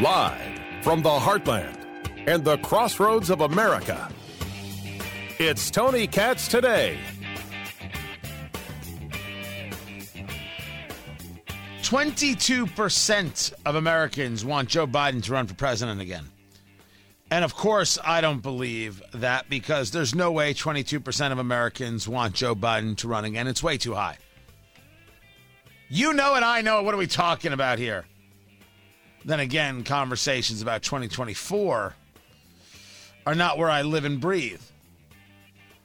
Live from the heartland and the crossroads of America, it's Tony Katz today. Twenty-two percent of Americans want Joe Biden to run for president again. And of course, I don't believe that because there's no way 22% of Americans want Joe Biden to run again. It's way too high. You know and I know. What are we talking about here? Then again, conversations about 2024 are not where I live and breathe.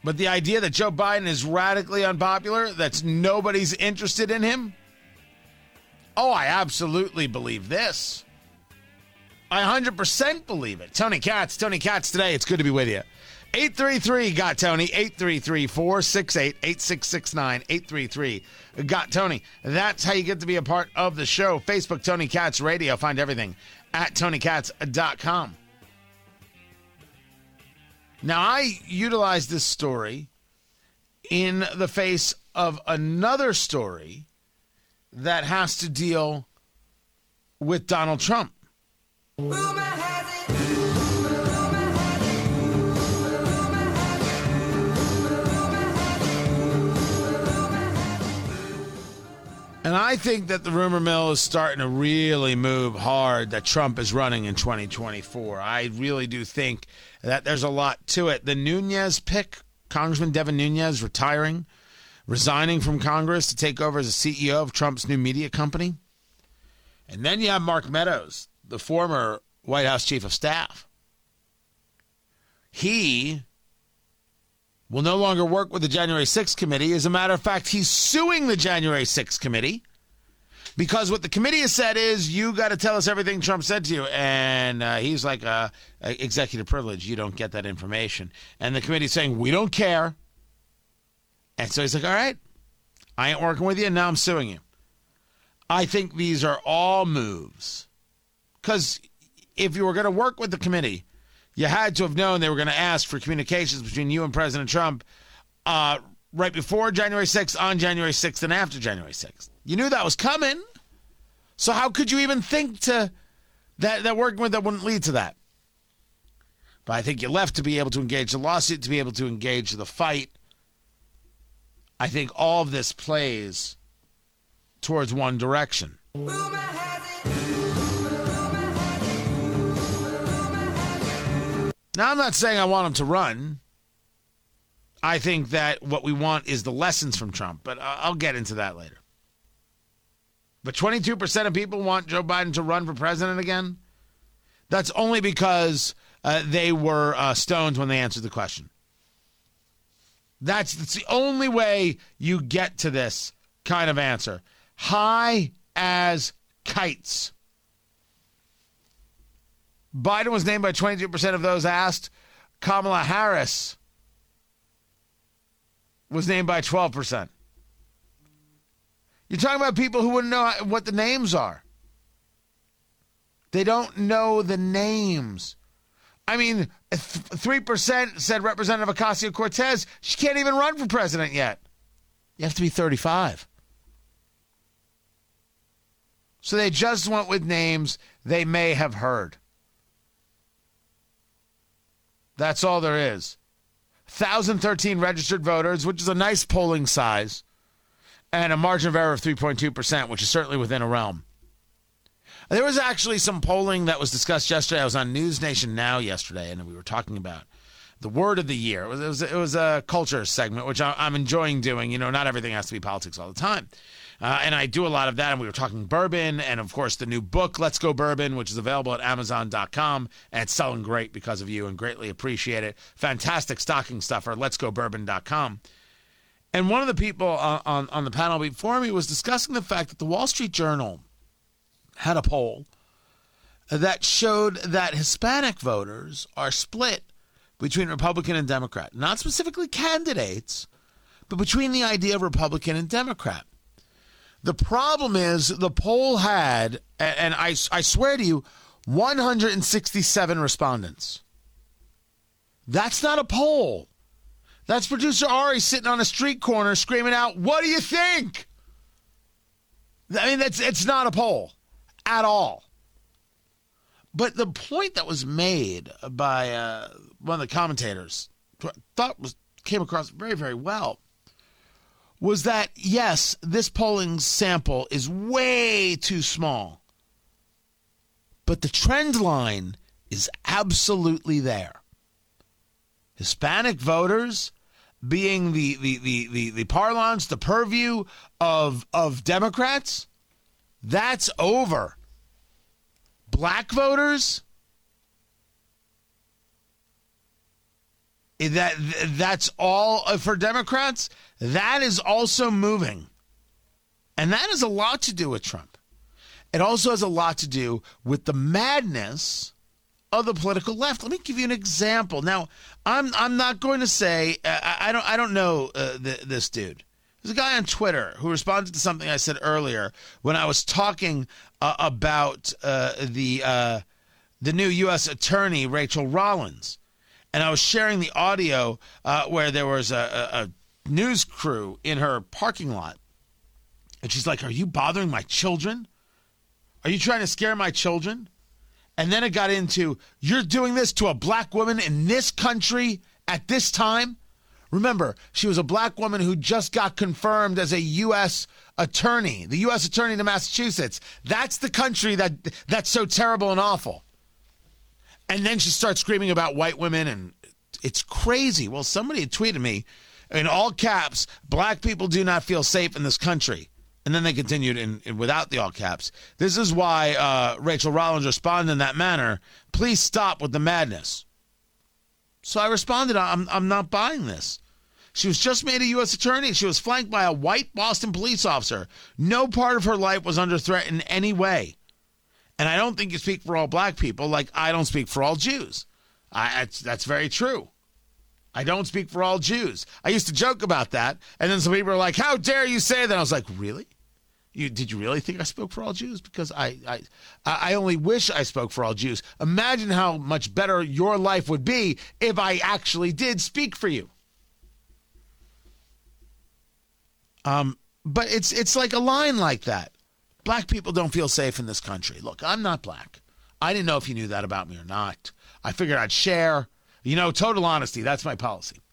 But the idea that Joe Biden is radically unpopular, that's nobody's interested in him. Oh, I absolutely believe this. I 100% believe it. Tony Katz, Tony Katz today. It's good to be with you. 833 got Tony, 833 468 8669, 833 got Tony. That's how you get to be a part of the show. Facebook, Tony Katz Radio. Find everything at TonyKatz.com. Now, I utilize this story in the face of another story that has to deal with Donald Trump. And I think that the rumor mill is starting to really move hard that Trump is running in 2024. I really do think that there's a lot to it. The Nunes pick, Congressman Devin Nunes retiring, resigning from Congress to take over as a CEO of Trump's new media company. And then you have Mark Meadows, the former White House chief of staff. He will no longer work with the January 6th committee. As a matter of fact, he's suing the January 6th committee because what the committee has said is you got to tell us everything Trump said to you. And uh, he's like, uh, executive privilege. You don't get that information. And the committee's saying, we don't care. And so he's like, all right, I ain't working with you. And now I'm suing you. I think these are all moves. Because if you were going to work with the committee, you had to have known they were going to ask for communications between you and President Trump uh, right before January 6th, on January 6th, and after January 6th. You knew that was coming. So how could you even think to that that working with that wouldn't lead to that? But I think you left to be able to engage the lawsuit, to be able to engage the fight. I think all of this plays towards one direction. Now, I'm not saying I want him to run. I think that what we want is the lessons from Trump, but I'll get into that later. But 22% of people want Joe Biden to run for president again. That's only because uh, they were uh, stoned when they answered the question. That's, that's the only way you get to this kind of answer. High as kites. Biden was named by 22% of those asked. Kamala Harris was named by 12%. You're talking about people who wouldn't know what the names are. They don't know the names. I mean, 3% said Representative Ocasio Cortez. She can't even run for president yet. You have to be 35. So they just went with names they may have heard. That's all there is. 1,013 registered voters, which is a nice polling size, and a margin of error of 3.2%, which is certainly within a realm. There was actually some polling that was discussed yesterday. I was on NewsNation Now yesterday, and we were talking about the word of the year. It was, it was, it was a culture segment, which I'm enjoying doing. You know, not everything has to be politics all the time. Uh, and I do a lot of that. And we were talking bourbon, and of course, the new book, Let's Go Bourbon, which is available at Amazon.com. And it's selling great because of you and greatly appreciate it. Fantastic stocking stuffer, Let's Go Bourbon.com. And one of the people on, on, on the panel before me was discussing the fact that the Wall Street Journal had a poll that showed that Hispanic voters are split between Republican and Democrat. Not specifically candidates, but between the idea of Republican and Democrat. The problem is the poll had, and I, I swear to you, 167 respondents. That's not a poll. That's producer Ari sitting on a street corner screaming out, What do you think? I mean, that's it's not a poll at all. But the point that was made by uh, one of the commentators, thought was came across very, very well, was that yes, this polling sample is way too small, but the trend line is absolutely there. Hispanic voters being the the the the, the parlance, the purview of of Democrats, that's over. Black voters, that that's all uh, for Democrats. That is also moving, and that has a lot to do with Trump. It also has a lot to do with the madness of the political left. Let me give you an example. Now, I'm I'm not going to say uh, I, don't I don't know uh, the, this dude. There's a guy on Twitter who responded to something I said earlier when I was talking uh, about uh, the uh, the new U.S. Attorney Rachael Rollins, and I was sharing the audio uh, where there was a, a, a news crew in her parking lot, and she's like, "Are you bothering my children? Are you trying to scare my children?" And then it got into you're doing this to a black woman in this country at this time. Remember, she was a black woman who just got confirmed as a U.S. attorney, the U.S. attorney to Massachusetts. That's the country that that's so terrible and awful. And then she starts screaming about white women, and it's crazy. Well, somebody tweeted me in all caps: "Black people do not feel safe in this country." And then they continued in, in, without the all caps. This is why uh, Rachael Rollins responded in that manner. Please stop with the madness. So I responded, I'm, I'm not buying this. She was just made a U.S. attorney. She was flanked by a white Boston police officer. No part of her life was under threat in any way. And I don't think you speak for all black people like I don't speak for all Jews. I, that's, that's very true. I don't speak for all Jews. I used to joke about that. And then some people were like, How dare you say that? I was like, Really? You, did you really think I spoke for all Jews? Because I, I, I only wish I spoke for all Jews. Imagine how much better your life would be if I actually did speak for you. Um, but it's it's like a line like that. Black people don't feel safe in this country. Look, I'm not black. I didn't know if you knew that about me or not. I figured I'd share. You know, total honesty. That's my policy.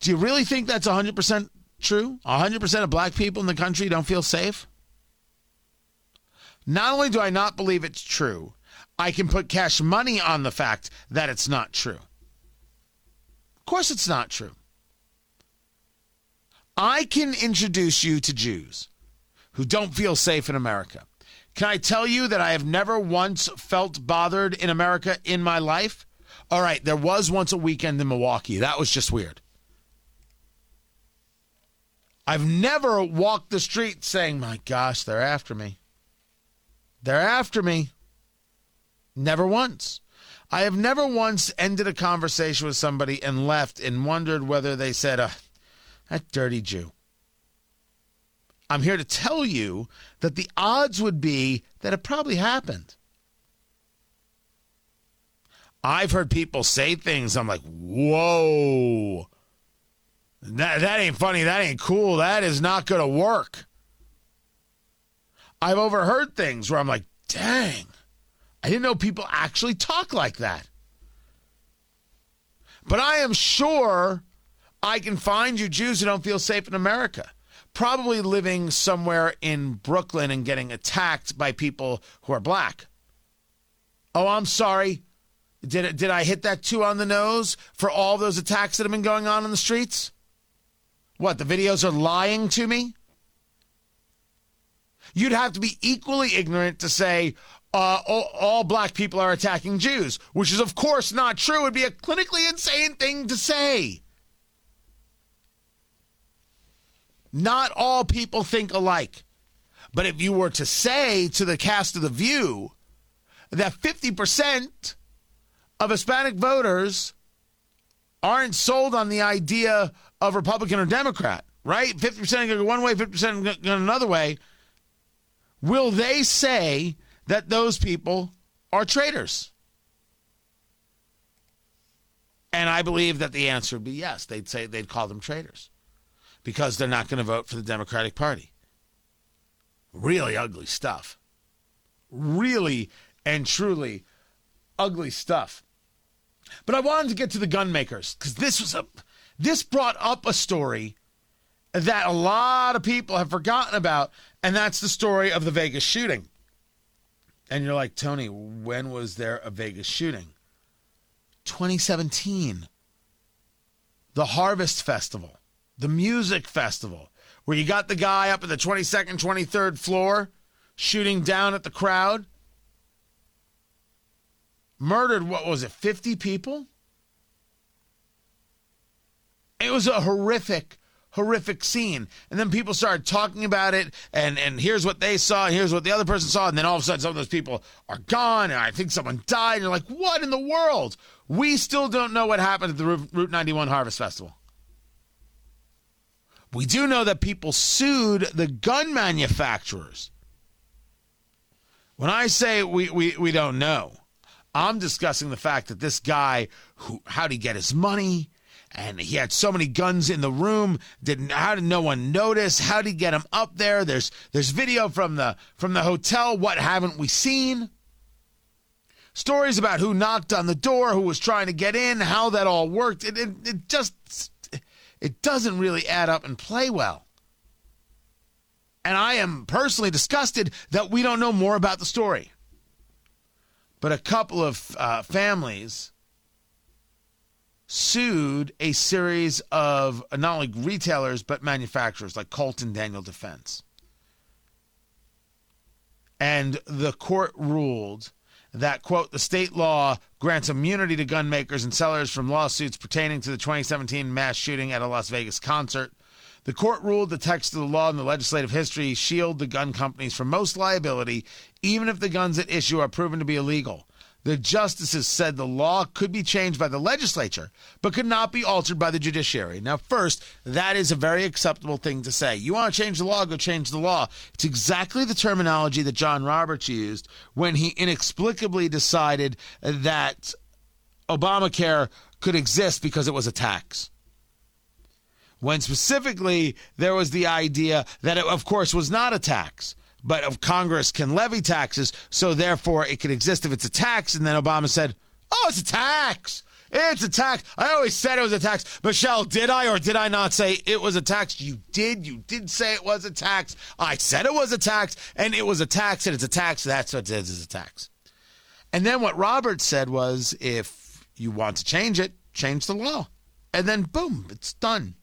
Do you really think that's 100% true? 100% of black people in the country don't feel safe? Not only do I not believe it's true, I can put cash money on the fact that it's not true. Of course, it's not true. I can introduce you to Jews who don't feel safe in America. Can I tell you that I have never once felt bothered in America in my life? All right, there was once a weekend in Milwaukee. That was just weird. I've never walked the street saying, my gosh, they're after me. They're after me. Never once. I have never once ended a conversation with somebody and left and wondered whether they said, uh, that dirty Jew. I'm here to tell you that the odds would be that it probably happened. I've heard people say things, I'm like, whoa. That, that ain't funny. That ain't cool. That is not going to work. I've overheard things where I'm like, dang, I didn't know people actually talk like that. But I am sure I can find you Jews who don't feel safe in America. Probably living somewhere in Brooklyn and getting attacked by people who are black. Oh, I'm sorry. Did, did I hit that two on the nose for all those attacks that have been going on in the streets? What, the videos are lying to me? You'd have to be equally ignorant to say uh, all, all, black people are attacking Jews, which is, of course, not true. Would be a clinically insane thing to say. Not all people think alike. But if you were to say to the cast of The View that 50% of Hispanic voters aren't sold on the idea of Republican or Democrat, right? 50% going one way, 50% going another way. Will they say that those people are traitors? And I believe that the answer would be yes. They'd say they'd call them traitors because they're not going to vote for the Democratic Party. Really ugly stuff. Really and truly ugly stuff. But I wanted to get to the gun makers because this was a this brought up a story that a lot of people have forgotten about, and that's the story of the Vegas shooting. And you're like, Tony, when was there a Vegas shooting? 2017. The Harvest Festival, the music festival, where you got the guy up at the 22nd, 23rd floor shooting down at the crowd. Murdered, what was it, 50 people? It was a horrific, horrific scene. And then people started talking about it, and, and here's what they saw, here's what the other person saw. And then all of a sudden, some of those people are gone, and I think someone died. And you're like, what in the world? We still don't know what happened at the Route 91 Harvest Festival. We do know that people sued the gun manufacturers. When I say we, we, we don't know, I'm discussing the fact that this guy, who how did he get his money? And he had so many guns in the room. Didn't how did no one notice? How did he get them up there? There's there's video from the from the hotel. What haven't we seen? Stories about who knocked on the door, who was trying to get in, how that all worked. It, it, it just it doesn't really add up and play well. And I am personally disgusted that we don't know more about the story. But a couple of uh, families sued a series of uh, not only retailers but manufacturers like Colt and Daniel Defense. And the court ruled that, quote, the state law grants immunity to gun makers and sellers from lawsuits pertaining to the 2017 mass shooting at a Las Vegas concert. The court ruled the text of the law and the legislative history shield the gun companies from most liability, even if the guns at issue are proven to be illegal. The justices said the law could be changed by the legislature, but could not be altered by the judiciary. Now, first, that is a very acceptable thing to say. You want to change the law, go change the law. It's exactly the terminology that John Roberts used when he inexplicably decided that Obamacare could exist because it was a tax when specifically there was the idea that it, of course, was not a tax but of Congress can levy taxes, so therefore it can exist if it's a tax. And then Obama said, "Oh, it's a tax." It's a tax. I always said it was a tax. Michelle, did I or did I not say it was a tax? You did. You did say it was a tax. I said it was a tax, and it was a tax, and it's a tax. That's what it is, is a tax. And then what Roberts said was if you want to change it, change the law. And then boom, it's done.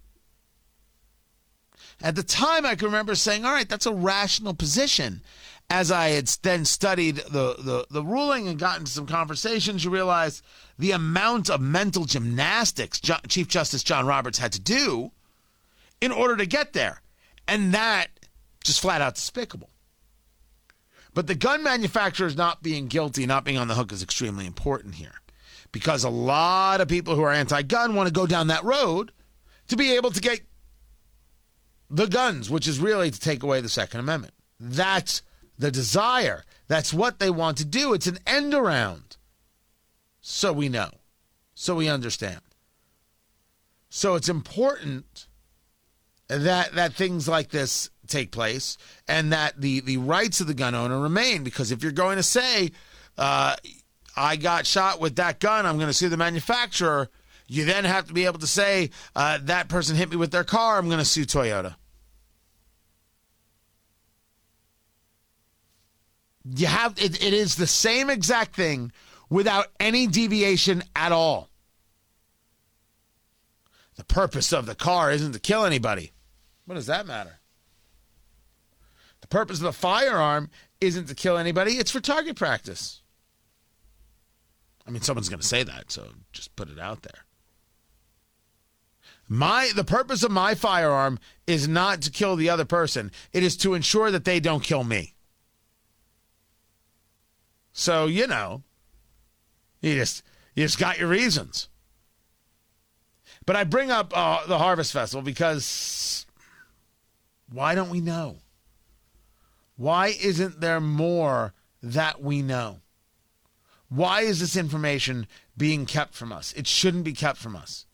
At the time, I can remember saying, all right, that's a rational position. As I had then studied the, the, the ruling and gotten some conversations, you realize the amount of mental gymnastics Chief Justice John Roberts had to do in order to get there. And that just flat out despicable. But the gun manufacturers not being guilty, not being on the hook is extremely important here. Because a lot of people who are anti gun want to go down that road to be able to get the guns, which is really to take away the Second Amendment. That's the desire. That's what they want to do. It's an end around. So we know. So we understand. So it's important that that things like this take place and that the, the rights of the gun owner remain. Because if you're going to say, uh, I got shot with that gun, I'm going to sue the manufacturer, you then have to be able to say, uh, that person hit me with their car, I'm going to sue Toyota. You have it, it is the same exact thing without any deviation at all. The purpose of the car isn't to kill anybody. What does that matter? The purpose of the firearm isn't to kill anybody, it's for target practice. I mean, someone's going to say that, so just put it out there. My the purpose of my firearm is not to kill the other person. It is to ensure that they don't kill me. So, you know, you just you just got your reasons. But I bring up uh, the Harvest Festival because why don't we know? Why isn't there more that we know? Why is this information being kept from us? It shouldn't be kept from us.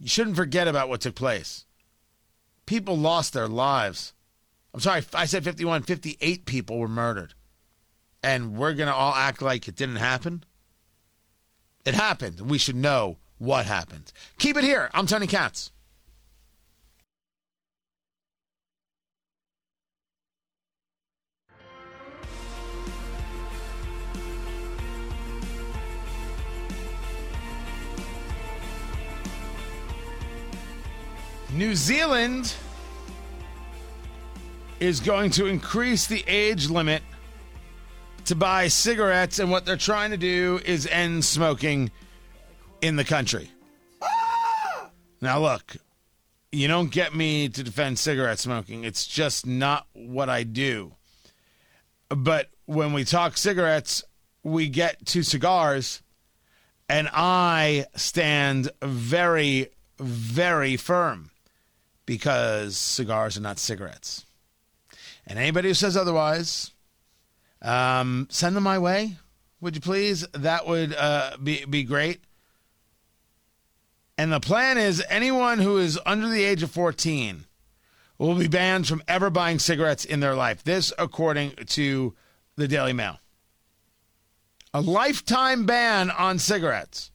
You shouldn't forget about what took place. People lost their lives. I'm sorry, I said 51, 58 people were murdered. And we're going to all act like it didn't happen? It happened. We should know what happened. Keep it here. I'm Tony Katz. New Zealand is going to increase the age limit to buy cigarettes, and what they're trying to do is end smoking in the country. Now, look, you don't get me to defend cigarette smoking, it's just not what I do. But when we talk cigarettes, we get to cigars, and I stand very, very firm because cigars are not cigarettes. And anybody who says otherwise, um, send them my way, would you please? That would uh, be be great. And the plan is anyone who is under the age of 14 will be banned from ever buying cigarettes in their life. This, according to the Daily Mail. A lifetime ban on cigarettes.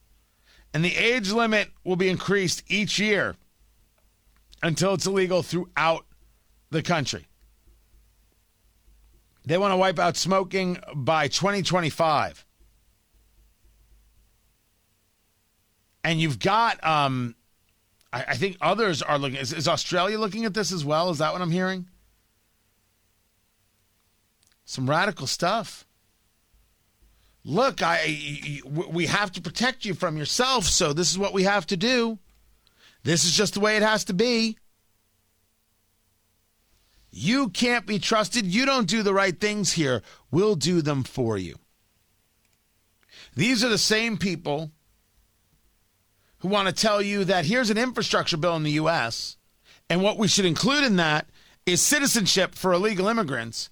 And the age limit will be increased each year until it's illegal throughout the country. They want to wipe out smoking by 2025. And you've got, um, I, I think others are looking. Is, is Australia looking at this as well? Is that what I'm hearing? Some radical stuff. Look, I we have to protect you from yourself, so this is what we have to do. This is just the way it has to be. You can't be trusted. You don't do the right things here. We'll do them for you. These are the same people who want to tell you that here's an infrastructure bill in the U.S., and what we should include in that is citizenship for illegal immigrants.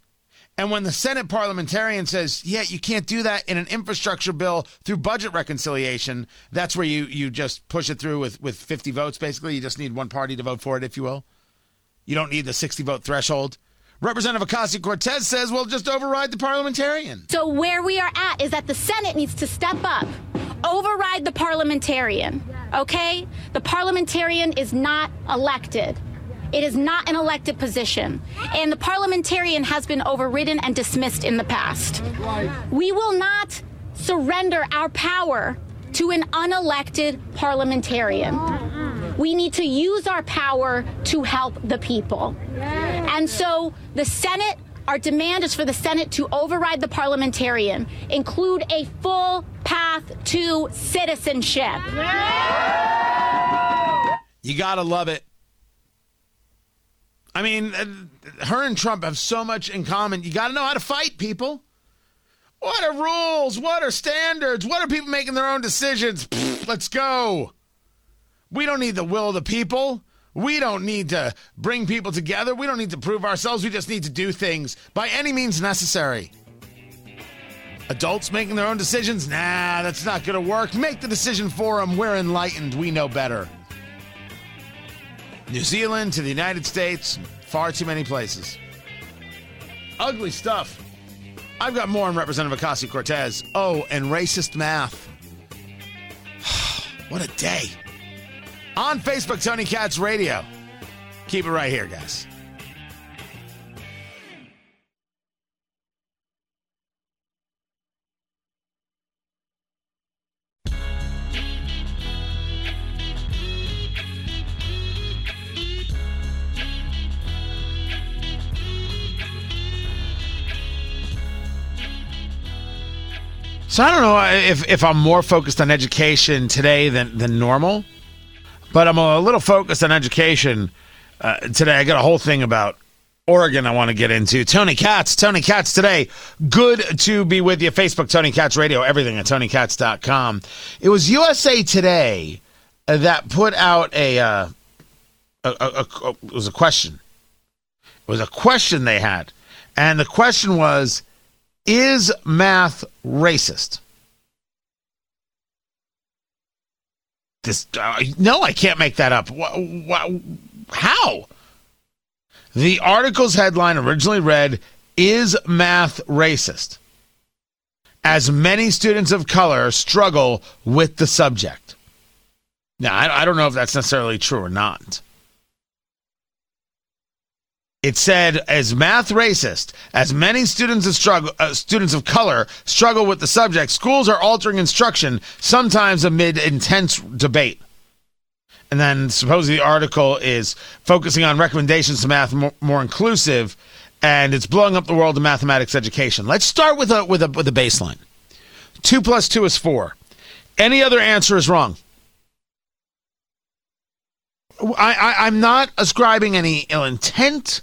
And when the Senate parliamentarian says, yeah, you can't do that in an infrastructure bill through budget reconciliation, that's where you, you just push it through with, with 50 votes, basically. You just need one party to vote for it, if you will. You don't need the 60 vote threshold. Representative Ocasio Cortez says, we'll just override the parliamentarian. So, where we are at is that the Senate needs to step up, override the parliamentarian, okay? The parliamentarian is not elected. It is not an elected position. And the parliamentarian has been overridden and dismissed in the past. We will not surrender our power to an unelected parliamentarian. We need to use our power to help the people. And so the Senate, our demand is for the Senate to override the parliamentarian, include a full path to citizenship. You got to love it. I mean, uh, her and Trump have so much in common. You got to know how to fight people. What are rules? What are standards? What are people making their own decisions? Pfft, let's go. We don't need the will of the people. We don't need to bring people together. We don't need to prove ourselves. We just need to do things by any means necessary. Adults making their own decisions? Nah, that's not going to work. Make the decision for them. We're enlightened. We know better. New Zealand to the United States, far too many places. Ugly stuff. I've got more on Representative Ocasio Cortez. Oh, and racist math. what a day. On Facebook, Tony Katz Radio. Keep it right here, guys. So I don't know if, if I'm more focused on education today than, than normal, but I'm a little focused on education uh, today. I got a whole thing about Oregon I want to get into. Tony Katz, Tony Katz today. Good to be with you. Facebook, Tony Katz Radio, everything at TonyKatz.com. It was USA Today that put out a, uh, a, a, a, it was a question. It was a question they had. And the question was, is math racist? This uh, no, I can't make that up. Wh- wh- how? The article's headline originally read, Is Math Racist? As many students of color struggle with the subject. Now, I, I don't know if that's necessarily true or not. It said, as math racist, as many students of struggle, uh, students of color struggle with the subject, schools are altering instruction, sometimes amid intense debate. And then supposedly the article is focusing on recommendations to math more, more inclusive, and it's blowing up the world of mathematics education. Let's start with a with a with a baseline. Two plus two is four. Any other answer is wrong. I, I, I'm not ascribing any ill intent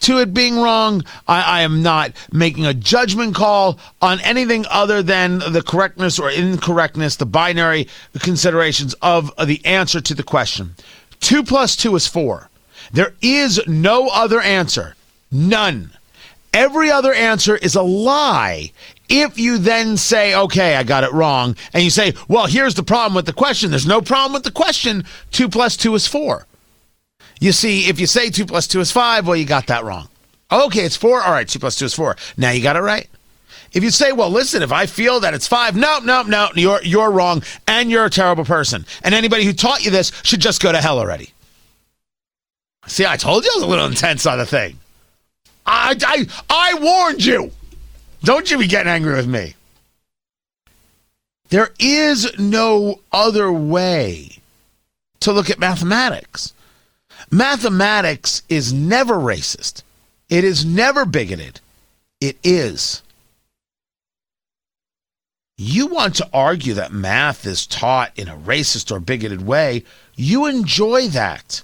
to it being wrong. I, I, am not making a judgment call on anything other than the correctness or incorrectness, the binary considerations of the answer to the question. Two plus two is four. There is no other answer. None. Every other answer is a lie. If you then say, okay, I got it wrong, and you say, well, here's the problem with the question, there's no problem with the question. Two plus two is four. You see, if you say 2 plus 2 is 5, well, you got that wrong. Okay, it's 4. All right, 2 plus 2 is 4. Now you got it right. If you say, well, listen, if I feel that it's 5, no, no, no, you're, you're wrong, and you're a terrible person. And anybody who taught you this should just go to hell already. See, I told you I was a little intense on the thing. I, I, I warned you. Don't you be getting angry with me. There is no other way to look at mathematics. Mathematics is never racist. It is never bigoted. It is. You want to argue that math is taught in a racist or bigoted way, you enjoy that.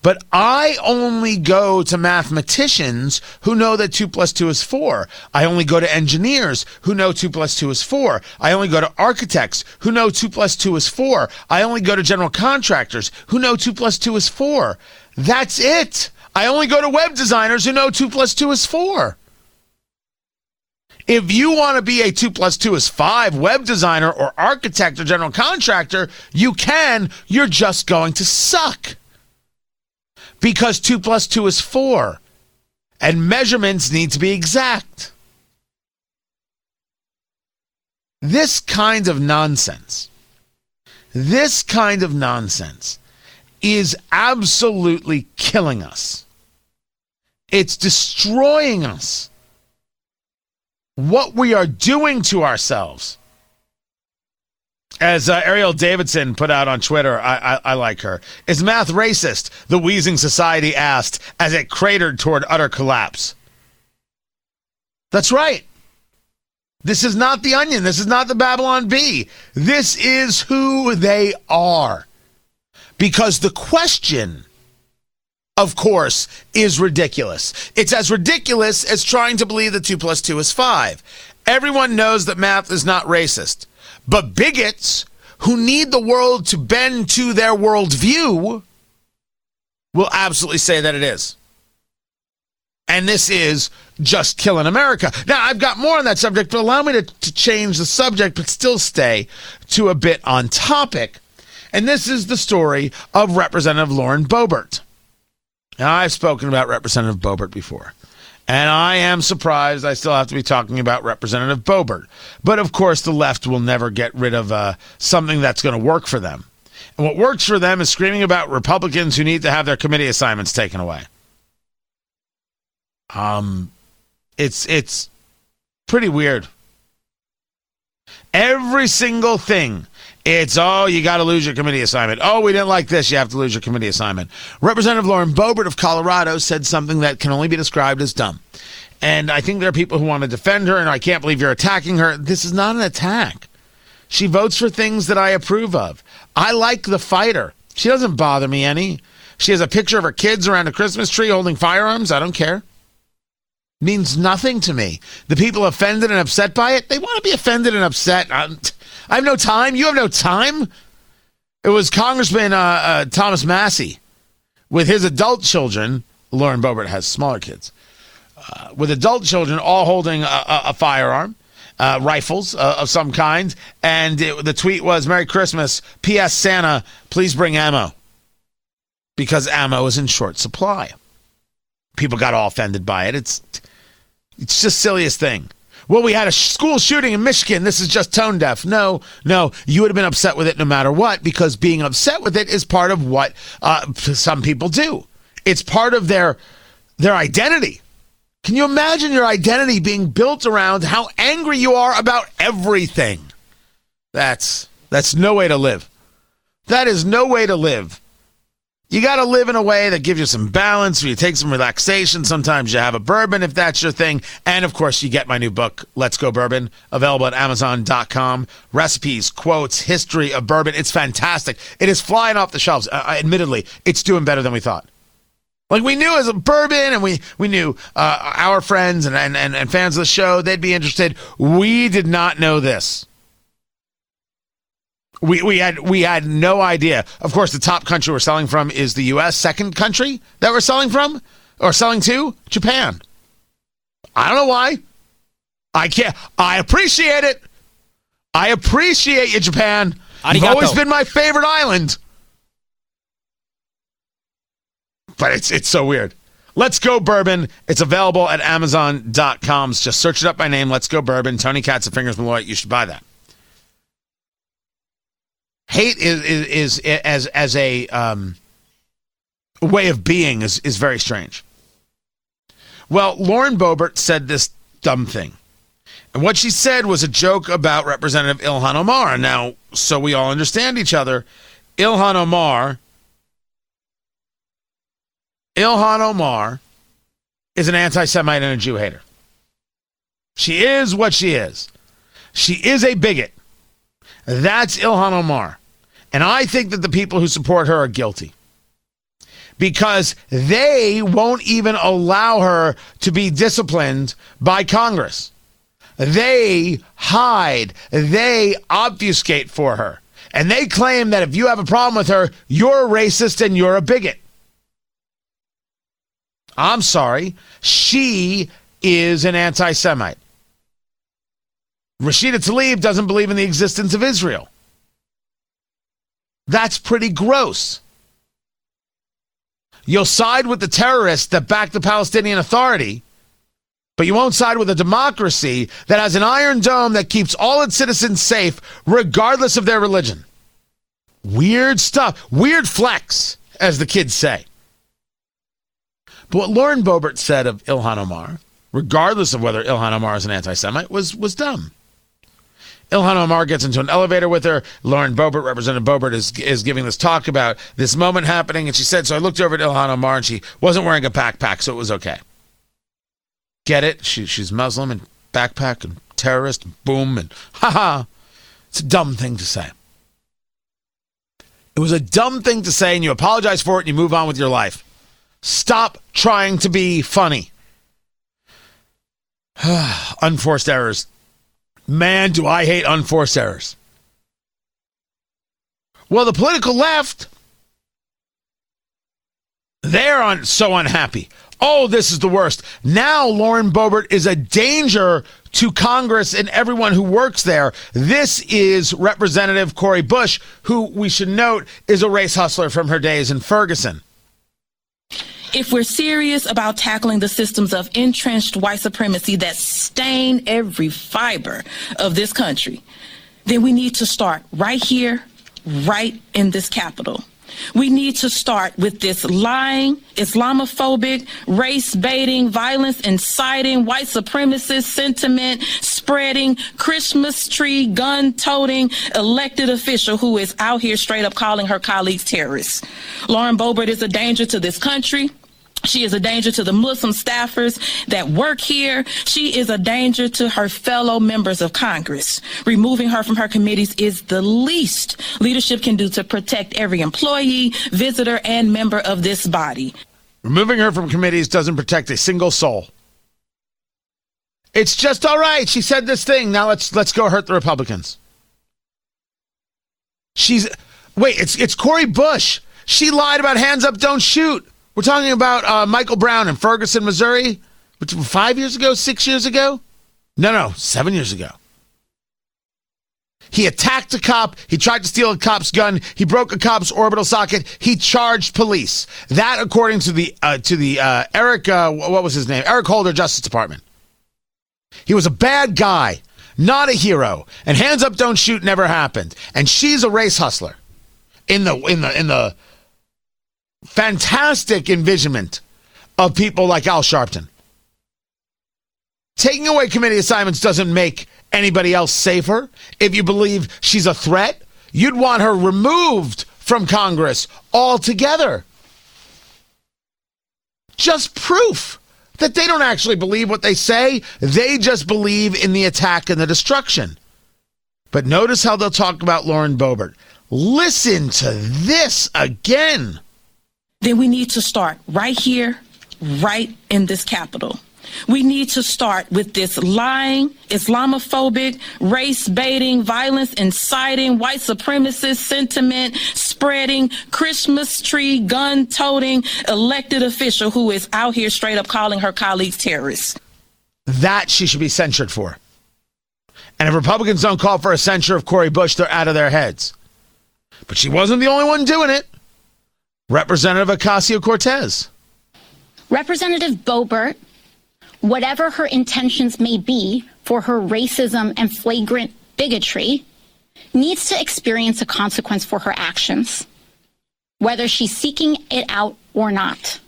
But I only go to mathematicians who know that 2 plus 2 is 4. I only go to engineers who know 2 plus 2 is 4. I only go to architects who know 2 plus 2 is 4. I only go to general contractors who know 2 plus 2 is 4. That's it. I only go to web designers who know 2 plus 2 is 4. If you want to be a 2 plus 2 is 5 web designer or architect or general contractor, you can. You're just going to suck because 2 plus 2 is 4, and measurements need to be exact. This kind of nonsense, this kind of nonsense is absolutely killing us. It's destroying us. What we are doing to ourselves as uh, Ariel Davidson put out on Twitter, I, I, I, like her. Is math racist? The Wheezing Society asked as it cratered toward utter collapse. That's right. This is not the onion. This is not the Babylon Bee. This is who they are. Because the question, of course, is ridiculous. It's as ridiculous as trying to believe that 2 plus 2 is 5. Everyone knows that math is not racist. But bigots who need the world to bend to their worldview will absolutely say that it is. And this is just killing America. Now, I've got more on that subject, but allow me to, to change the subject, but still stay to a bit on topic. And this is the story of Representative Lauren Boebert. Now, I've spoken about Representative Boebert before. And I am surprised I still have to be talking about Representative Boebert. But of course, the left will never get rid of uh, something that's going to work for them. And what works for them is screaming about Republicans who need to have their committee assignments taken away. Um, it's it's pretty weird. Every single thing it's, oh, you got to lose your committee assignment. Oh, we didn't like this. You have to lose your committee assignment. Representative Lauren Boebert of Colorado said something that can only be described as dumb. And I think there are people who want to defend her, and I can't believe you're attacking her. This is not an attack. She votes for things that I approve of. I like the fighter. She doesn't bother me any. She has a picture of her kids around a Christmas tree holding firearms. I don't care. Means nothing to me. The people offended and upset by it, they want to be offended and upset. I'm, I have no time. You have no time. It was Congressman uh, uh, Thomas Massie with his adult children. Lauren Boebert has smaller kids. Uh, with adult children all holding a, a, a firearm, uh, rifles uh, of some kind. And it, the tweet was Merry Christmas. P.S. Santa, please bring ammo. Because ammo is in short supply. people got all offended by it. It's it's just silliest thing. Well, we had a school shooting in Michigan. This is just tone deaf. No, no, you would have been upset with it no matter what because being upset with it is part of what uh, some people do. It's part of their their identity. Can you imagine your identity being built around how angry you are about everything? That's that's no way to live. That is no way to live. You got to live in a way that gives you some balance, where you take some relaxation. Sometimes you have a bourbon if that's your thing. And of course, you get my new book, Let's Go Bourbon, available at Amazon.com. Recipes, quotes, history of bourbon. It's fantastic. It is flying off the shelves. Uh, admittedly, it's doing better than we thought. Like we knew as a bourbon, and we we knew uh, our friends and, and and fans of the show they'd be interested. We did not know this. We we had we had no idea. Of course, the top country we're selling from is the U.S. Second country that we're selling from or selling to Japan. I don't know why. I can't. I appreciate it. I appreciate you, Japan. Arigato. You've always been my favorite island. But it's it's so weird. Let's Go Bourbon. It's available at Amazon.com. Just search it up by name. Let's Go Bourbon. Tony Katz and Fingers Malloy. You should buy that hate is, is, is as as a um, way of being is is very strange. Well, Lauren Boebert said this dumb thing. And what she said was a joke about Representative Ilhan Omar. Now, so we all understand each other, Ilhan Omar Ilhan Omar is an anti-Semite and a Jew hater. She is what she is. She is a bigot. That's Ilhan Omar. And I think that the people who support her are guilty because they won't even allow her to be disciplined by Congress. They hide, they obfuscate for her. And they claim that if you have a problem with her, you're a racist and you're a bigot. I'm sorry. She is an anti Semite. Rashida Tlaib doesn't believe in the existence of Israel. That's pretty gross. You'll side with the terrorists that back the Palestinian Authority, but you won't side with a democracy that has an iron dome that keeps all its citizens safe, regardless of their religion. Weird stuff. Weird flex, as the kids say. But what Lauren Boebert said of Ilhan Omar, regardless of whether Ilhan Omar is an anti Semite, was, was dumb. Ilhan Omar gets into an elevator with her. Lauren Boebert, Representative Boebert, is, is giving this talk about this moment happening. And she said, So I looked over at Ilhan Omar and she wasn't wearing a backpack, so it was okay. Get it? She, she's Muslim and backpack and terrorist, and boom, and haha. It's a dumb thing to say. It was a dumb thing to say, and you apologize for it and you move on with your life. Stop trying to be funny. Unforced errors. Man, do I hate unforced errors. Well, the political left, they're un- so unhappy. Oh, this is the worst. Now Lauren Boebert is a danger to Congress and everyone who works there. This is Representative Cori Bush, who we should note is a race hustler from her days in Ferguson. If we're serious about tackling the systems of entrenched white supremacy that stain every fiber of this country, then we need to start right here, right in this capital. We need to start with this lying, Islamophobic, race baiting, violence inciting, white supremacist sentiment spreading, Christmas tree gun toting elected official who is out here straight up calling her colleagues terrorists. Lauren Boebert is a danger to this country. She is a danger to the Muslim staffers that work here. She is a danger to her fellow members of Congress. Removing her from her committees is the least leadership can do to protect every employee, visitor, and member of this body. Removing her from committees doesn't protect a single soul. It's just all right. She said this thing. Now let's let's go hurt the Republicans. She's wait, it's it's Cori Bush. She lied about hands up, don't shoot. We're talking about uh, Michael Brown in Ferguson, Missouri, which five years ago, six years ago? No, no, seven years ago. He attacked a cop. He tried to steal a cop's gun. He broke a cop's orbital socket. He charged police. That, according to the uh, to the uh, Eric, uh, what was his name? Eric Holder, Justice Department. He was a bad guy, not a hero. And hands up, don't shoot never happened. And she's a race hustler. In the in the in the fantastic envisionment of people like Al Sharpton. Taking away committee assignments doesn't make anybody else safer. If you believe she's a threat, you'd want her removed from Congress altogether. Just proof that they don't actually believe what they say. They just believe in the attack and the destruction. But notice how they'll talk about Lauren Boebert. Listen to this again. Then we need to start right here, right in this capital. We need to start with this lying, Islamophobic, race baiting, violence inciting, white supremacist sentiment spreading, Christmas tree gun toting elected official who is out here straight up calling her colleagues terrorists. That she should be censured for. And if Republicans don't call for a censure of Cori Bush, they're out of their heads. But she wasn't the only one doing it. Representative Ocasio Cortez. Representative Boebert whatever her intentions may be for her racism and flagrant bigotry, needs to experience a consequence for her actions, whether she's seeking it out or not.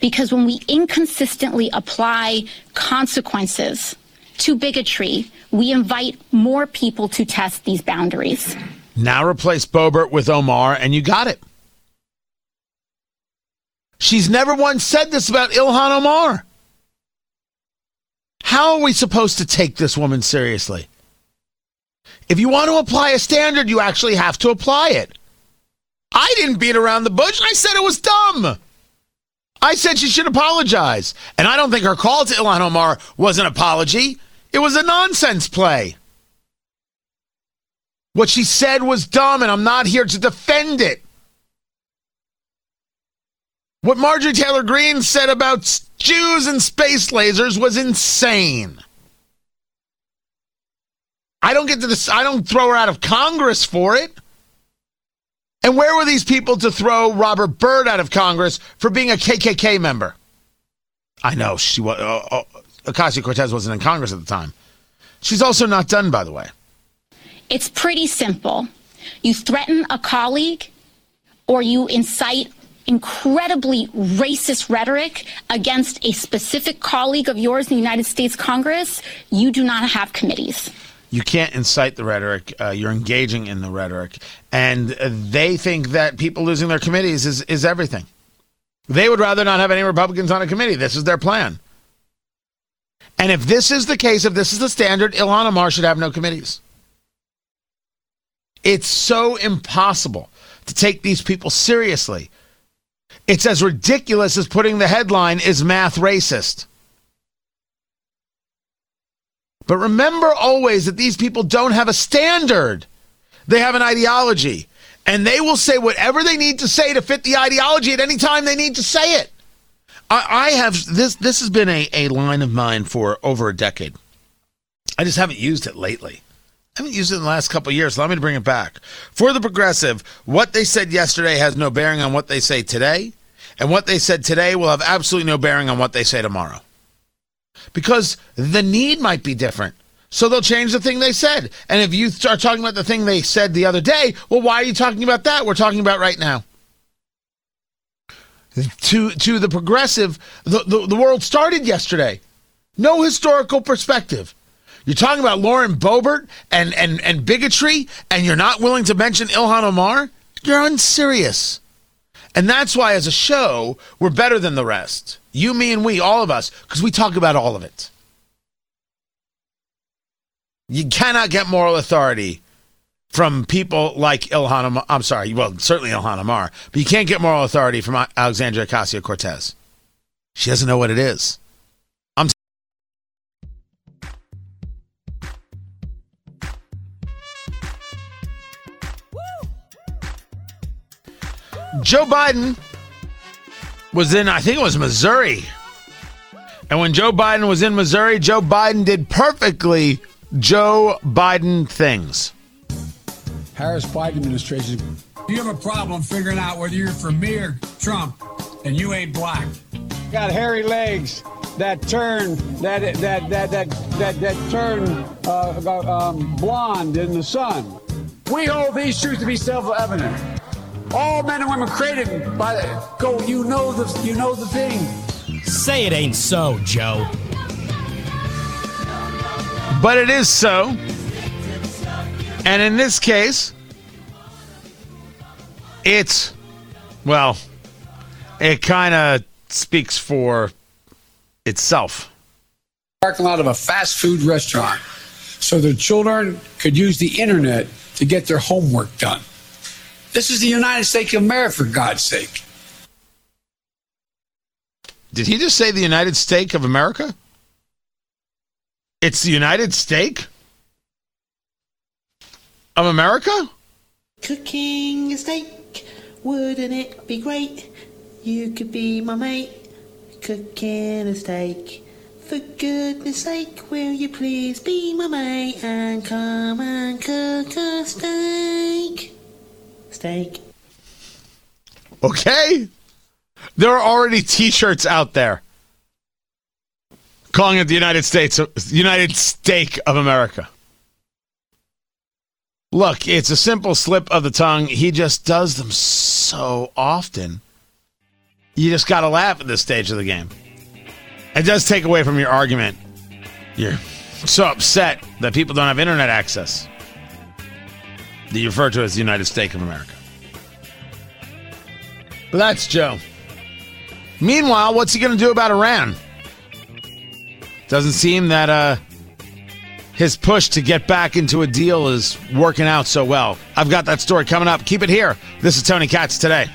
Because when we inconsistently apply consequences to bigotry, we invite more people to test these boundaries. Now replace Boebert with Omar, and you got it. She's never once said this about Ilhan Omar. How are we supposed to take this woman seriously? If you want to apply a standard, you actually have to apply it. I didn't beat around the bush. I said it was dumb. I said she should apologize. And I don't think her call to Ilhan Omar was an apology. It was a nonsense play. What she said was dumb, and I'm not here to defend it. What Marjorie Taylor Greene said about Jews and space lasers was insane. I don't get to this. I don't throw her out of Congress for it. And where were these people to throw Robert Byrd out of Congress for being a KKK member? I know she was. Uh, uh, Ocasio Cortez wasn't in Congress at the time. She's also not done, by the way. It's pretty simple. You threaten a colleague or you incite incredibly racist rhetoric against a specific colleague of yours in the United States Congress, you do not have committees. You can't incite the rhetoric. Uh, you're engaging in the rhetoric. And they think that people losing their committees is, is everything. They would rather not have any Republicans on a committee. This is their plan. And if this is the case, if this is the standard, Ilhan Omar should have no committees. It's so impossible to take these people seriously it's as ridiculous as putting the headline, Is Math Racist? But remember always that these people don't have a standard, they have an ideology. And they will say whatever they need to say to fit the ideology at any time they need to say it. I, I have this, this has been a, a line of mine for over a decade. I just haven't used it lately. I haven't used it in the last couple years. Allow me to bring it back. For the progressive, what they said yesterday has no bearing on what they say today. And what they said today will have absolutely no bearing on what they say tomorrow. Because the need might be different. So they'll change the thing they said. And if you start talking about the thing they said the other day, well, why are you talking about that? We're talking about right now. To, to the progressive, the, the, the world started yesterday. No historical perspective. You're talking about Lauren Boebert and, and, and bigotry, and you're not willing to mention Ilhan Omar? You're unserious. And that's why, as a show, we're better than the rest. You, me, and we, all of us, because we talk about all of it. You cannot get moral authority from people like Ilhan Omar. I'm sorry, well, certainly Ilhan Omar, but you can't get moral authority from Alexandria Ocasio Cortez. She doesn't know what it is. Joe Biden was in, I think it was Missouri. And when Joe Biden was in Missouri, Joe Biden did perfectly Joe Biden things. Harris Biden administration. You have a problem figuring out whether you're for me or Trump, and you ain't black. Got hairy legs that turn that that that that that, that turn uh, um, blonde in the sun. We hold these truths to be self-evident. All men and women created by the go. You know the you know the thing. Say it ain't so, Joe. But it is so. And in this case, it's, well, it kind of speaks for itself. Parking lot of a fast food restaurant so the children could use the internet to get their homework done. This is the United States of America, for God's sake. Did he just say the United States of America? It's the United States of America? Cooking a steak, wouldn't it be great? You could be my mate, cooking a steak. For goodness sake, will you please be my mate and come and cook a steak? Steak. Okay. There are already t-shirts out there calling it the United States United Steak of America. Look, it's a simple slip of the tongue. He just does them so often. You just got to laugh at this stage of the game. It does take away from your argument. You're so upset that people don't have internet access that you refer to as the United States of America. But that's Joe. Meanwhile, what's he going to do about Iran? Doesn't seem that uh, his push to get back into a deal is working out so well. I've got that story coming up. Keep it here. This is Tony Katz today.